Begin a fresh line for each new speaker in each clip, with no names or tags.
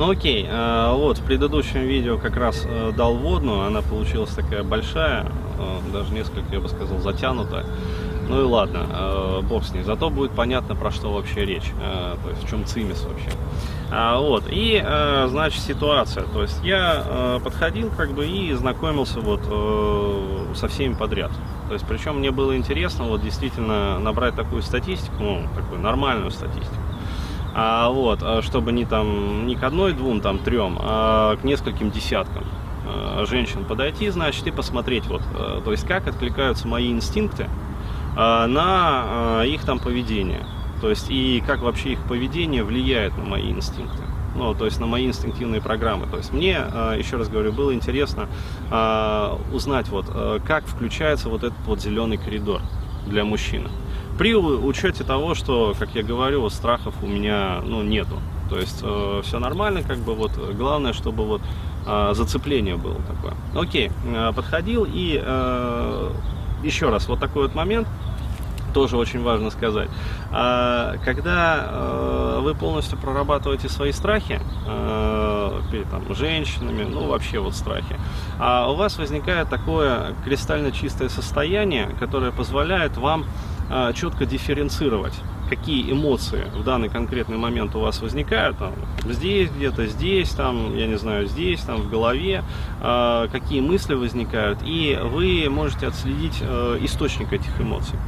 Ну окей, э, вот в предыдущем видео как раз э, дал водную, она получилась такая большая, э, даже несколько, я бы сказал, затянутая. Ну и ладно, бог с ней. Зато будет понятно, про что вообще речь, то есть в чем цимис вообще. А, вот, и, значит, ситуация. То есть я подходил как бы и знакомился вот со всеми подряд. То есть, причем мне было интересно вот действительно набрать такую статистику, ну, такую нормальную статистику. А, вот, а чтобы не там, не к одной, двум, там, трем, а к нескольким десяткам э, женщин подойти, значит, и посмотреть вот, э, то есть как откликаются мои инстинкты на их там поведение. То есть и как вообще их поведение влияет на мои инстинкты. Ну, то есть на мои инстинктивные программы. То есть мне, еще раз говорю, было интересно узнать, вот, как включается вот этот вот зеленый коридор для мужчины. При учете того, что, как я говорю, страхов у меня ну, нету. То есть э, все нормально, как бы вот главное, чтобы вот э, зацепление было такое. Окей, э, подходил и э, еще раз, вот такой вот момент, тоже очень важно сказать. А, когда э, вы полностью прорабатываете свои страхи э, перед там, женщинами, ну вообще вот страхи, а у вас возникает такое кристально чистое состояние, которое позволяет вам четко дифференцировать, какие эмоции в данный конкретный момент у вас возникают, там, здесь где-то, здесь, там, я не знаю, здесь, там, в голове, э, какие мысли возникают, и вы можете отследить э, источник этих эмоций.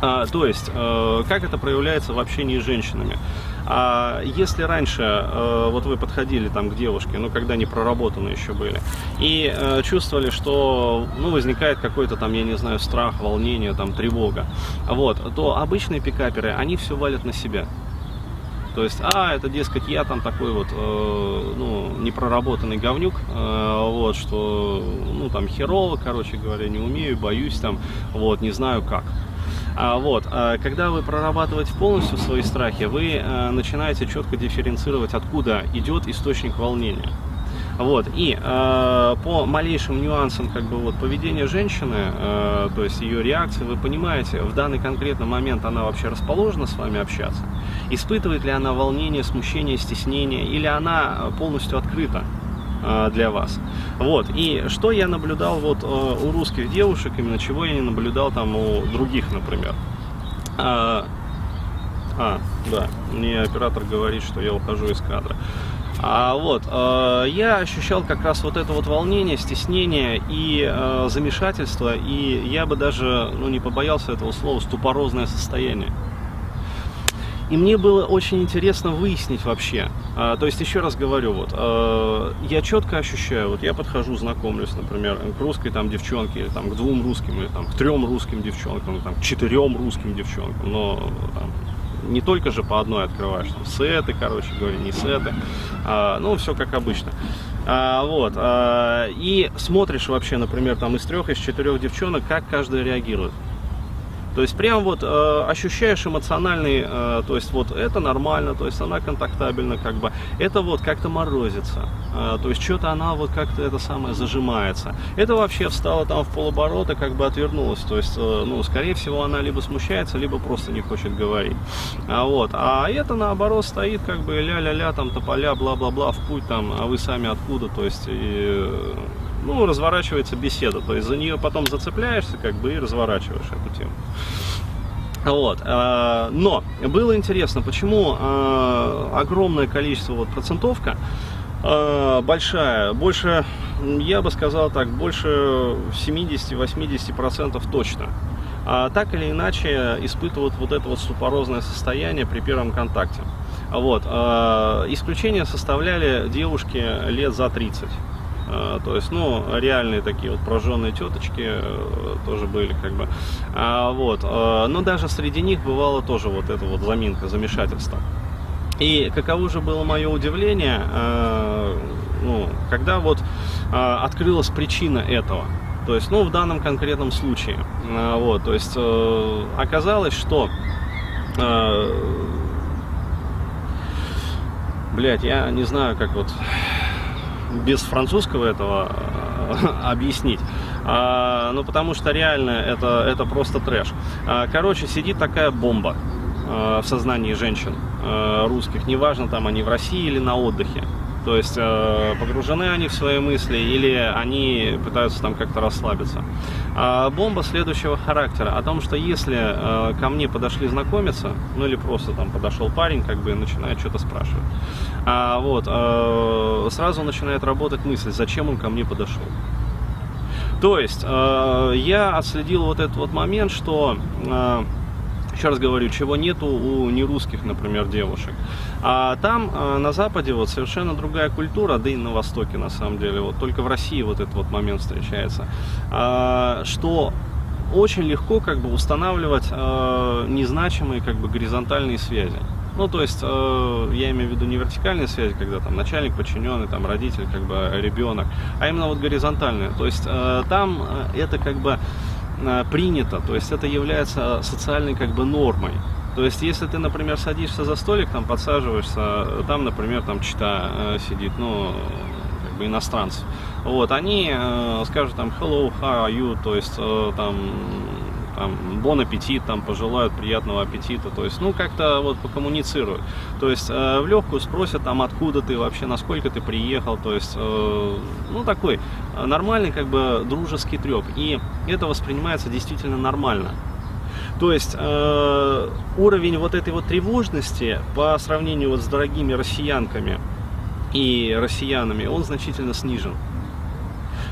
А, то есть, э, как это проявляется в общении с женщинами? А если раньше э, вот вы подходили там к девушке, ну когда не проработаны еще были, и э, чувствовали, что ну возникает какой-то там, я не знаю, страх, волнение, там тревога, вот, то обычные пикаперы, они все валят на себя. То есть, а, это, дескать, я там такой вот, э, ну, непроработанный говнюк, э, вот, что, ну, там, херово, короче говоря, не умею, боюсь там, вот, не знаю как. А, вот, а, когда вы прорабатываете полностью свои страхи, вы а, начинаете четко дифференцировать, откуда идет источник волнения. Вот, и э, по малейшим нюансам как бы, вот, поведения женщины, э, то есть ее реакции, вы понимаете, в данный конкретный момент она вообще расположена с вами общаться, испытывает ли она волнение, смущение, стеснение, или она полностью открыта? Э, для вас. Вот, и что я наблюдал вот э, у русских девушек, именно чего я не наблюдал там у других, например. А, а да, мне оператор говорит, что я ухожу из кадра. А вот, э, я ощущал как раз вот это вот волнение, стеснение и э, замешательство, и я бы даже, ну, не побоялся этого слова, ступорозное состояние. И мне было очень интересно выяснить вообще. А, то есть, еще раз говорю, вот, а, я четко ощущаю, вот я подхожу, знакомлюсь, например, к русской там девчонке, или там к двум русским, или там к трем русским девчонкам, или там к четырем русским девчонкам, но там, не только же по одной открываешь, там, сеты, короче говоря, не сеты, а, ну, все как обычно. А, вот, а, и смотришь вообще, например, там из трех, из четырех девчонок, как каждая реагирует. То есть прям вот э, ощущаешь эмоциональный, э, то есть вот это нормально, то есть она контактабельна как бы, это вот как-то морозится, э, то есть что-то она вот как-то это самое зажимается. Это вообще встала там в полоборота, как бы отвернулась, то есть, э, ну, скорее всего, она либо смущается, либо просто не хочет говорить. А вот, а это наоборот стоит как бы ля-ля-ля, там тополя, бла-бла-бла, в путь там, а вы сами откуда, то есть, и, ну, разворачивается беседа, то есть за нее потом зацепляешься, как бы, и разворачиваешь эту тему. Вот. Э, но было интересно, почему э, огромное количество вот процентовка э, большая, больше, я бы сказал так, больше 70-80% точно. А так или иначе испытывают вот это вот ступорозное состояние при первом контакте. Вот. Исключение составляли девушки лет за 30. А, то есть, ну, реальные такие вот прожженные теточки э, тоже были, как бы. А, вот. А, но даже среди них бывало тоже вот это вот заминка, замешательство. И каково же было мое удивление, ну, когда вот открылась причина этого. То есть, ну, в данном конкретном случае. Вот, то есть, э, оказалось, что Блять, я не знаю, как вот без французского этого э, объяснить. А, ну, потому что реально это, это просто трэш. А, короче, сидит такая бомба. в сознании женщин русских, неважно, там они в России или на отдыхе. То есть э, погружены они в свои мысли или они пытаются там как-то расслабиться. А бомба следующего характера. О том, что если э, ко мне подошли знакомиться, ну или просто там подошел парень, как бы начинает что-то спрашивать. А, вот, э, сразу начинает работать мысль, зачем он ко мне подошел. То есть я отследил вот этот вот момент, что еще раз говорю, чего нету у нерусских, например, девушек. А там, э, на Западе, вот совершенно другая культура, да и на Востоке, на самом деле, вот только в России вот этот вот момент встречается, а, что очень легко как бы устанавливать э, незначимые как бы горизонтальные связи. Ну, то есть, э, я имею в виду не вертикальные связи, когда там начальник, подчиненный, там родитель, как бы ребенок, а именно вот горизонтальные. То есть, э, там это как бы принято, то есть это является социальной как бы нормой. То есть, если ты, например, садишься за столик, там подсаживаешься, там, например, там чита э, сидит, ну, как бы иностранцев, вот, они э, скажут там hello, how are you, то есть э, там там, бон аппетит, там, пожелают приятного аппетита, то есть, ну, как-то вот покоммуницируют. То есть, э, в легкую спросят, там, откуда ты вообще, насколько ты приехал, то есть, э, ну, такой нормальный, как бы, дружеский треп. И это воспринимается действительно нормально. То есть э, уровень вот этой вот тревожности по сравнению вот с дорогими россиянками и россиянами, он значительно снижен.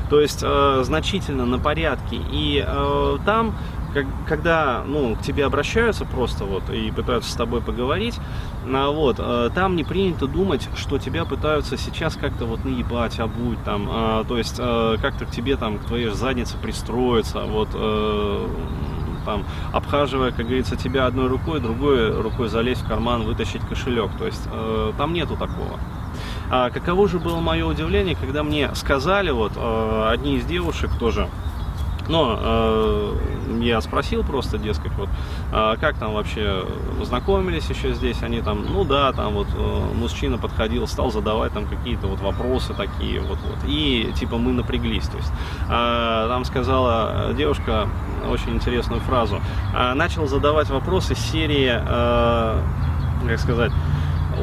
То есть э, значительно на порядке. И э, там как, когда ну, к тебе обращаются просто вот и пытаются с тобой поговорить, а, вот, а, там не принято думать, что тебя пытаются сейчас как-то вот наебать, обуть, там, а, то есть а, как-то к тебе там, к твоей заднице пристроиться, вот, а, там, обхаживая, как говорится, тебя одной рукой, другой рукой залезть в карман, вытащить кошелек, то есть э, там нету такого. А каково же было мое удивление, когда мне сказали, вот, э, одни из девушек тоже, но э, я спросил просто, дескать, вот, а как там вообще знакомились еще здесь, они там, ну да, там вот э, мужчина подходил, стал задавать там какие-то вот вопросы такие, вот, вот, и типа мы напряглись, то есть, э, там сказала девушка очень интересную фразу, э, начал задавать вопросы серии, э, как сказать,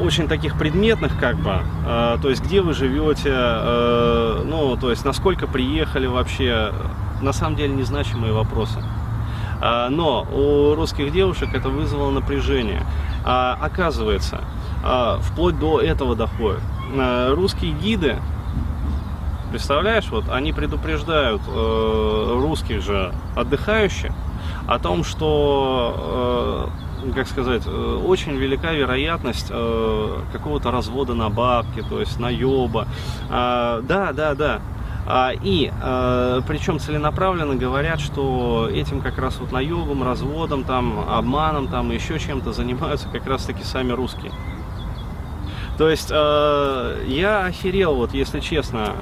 очень таких предметных, как бы, э, то есть где вы живете, э, ну, то есть насколько приехали вообще, на самом деле незначимые вопросы. А, но у русских девушек это вызвало напряжение. А, оказывается, а, вплоть до этого доходит. Русские гиды, представляешь, вот они предупреждают э, русских же отдыхающих о том, что э, как сказать, э, очень велика вероятность какого-то развода на бабки, то есть наеба. Да, да, да. А, и а, причем целенаправленно говорят, что этим как раз вот наебом, разводом, там, обманом, там, еще чем-то занимаются как раз таки сами русские. То есть э, я охерел, вот если честно,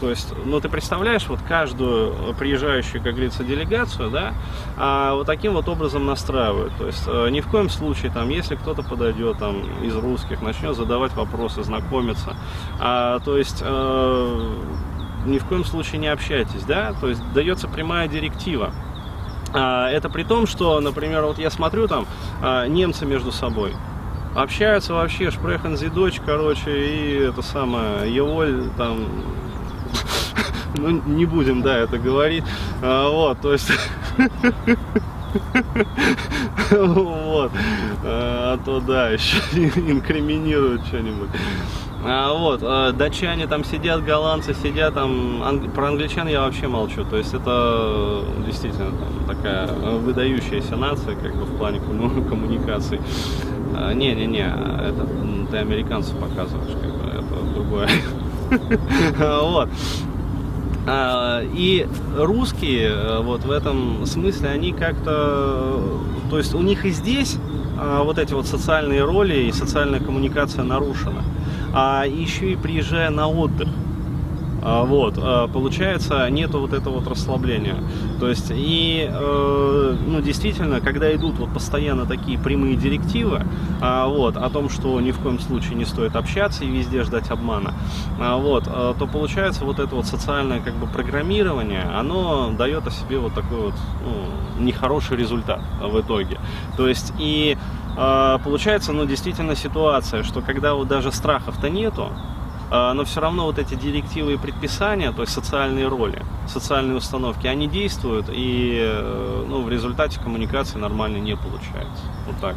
то есть, ну ты представляешь, вот каждую приезжающую, как говорится, делегацию, да, а вот таким вот образом настраивают. То есть э, ни в коем случае, там, если кто-то подойдет там из русских, начнет задавать вопросы, знакомиться, а, то есть э, ни в коем случае не общайтесь, да, то есть дается прямая директива. А, это при том, что, например, вот я смотрю там а, немцы между собой, общаются вообще шпрехен зидоч, короче, и это самое, Еволь там ну, не будем, да, это говорить. А, вот, то есть... Вот. А, а то да, еще инкриминируют что-нибудь. А, вот, а, датчане там сидят, голландцы сидят, там, анг... про англичан я вообще молчу, то есть это действительно там, такая выдающаяся нация, как бы в плане коммуникации. Не-не-не, это ты американцев показываешь, как бы, это другое. Вот. А, и русские э, вот в этом смысле, они как-то, то есть у них и здесь а, вот эти вот социальные роли и социальная коммуникация нарушена. А еще и приезжая на отдых, вот, а, получается, нету вот этого вот расслабления. То есть, и, э, ну, действительно, когда идут вот постоянно такие прямые директивы, а, вот, о том, что ни в коем случае не стоит общаться и везде ждать обмана, вот, то получается вот это вот социальное как бы программирование, оно дает о себе вот такой вот ну, нехороший результат в итоге. То есть, и получается, ну, действительно ситуация, что когда вот даже страхов-то нету, а, но все равно вот эти директивы и предписания, то есть социальные роли, социальные установки, они действуют, и э, ну, в результате коммуникации нормально не получается. Вот так.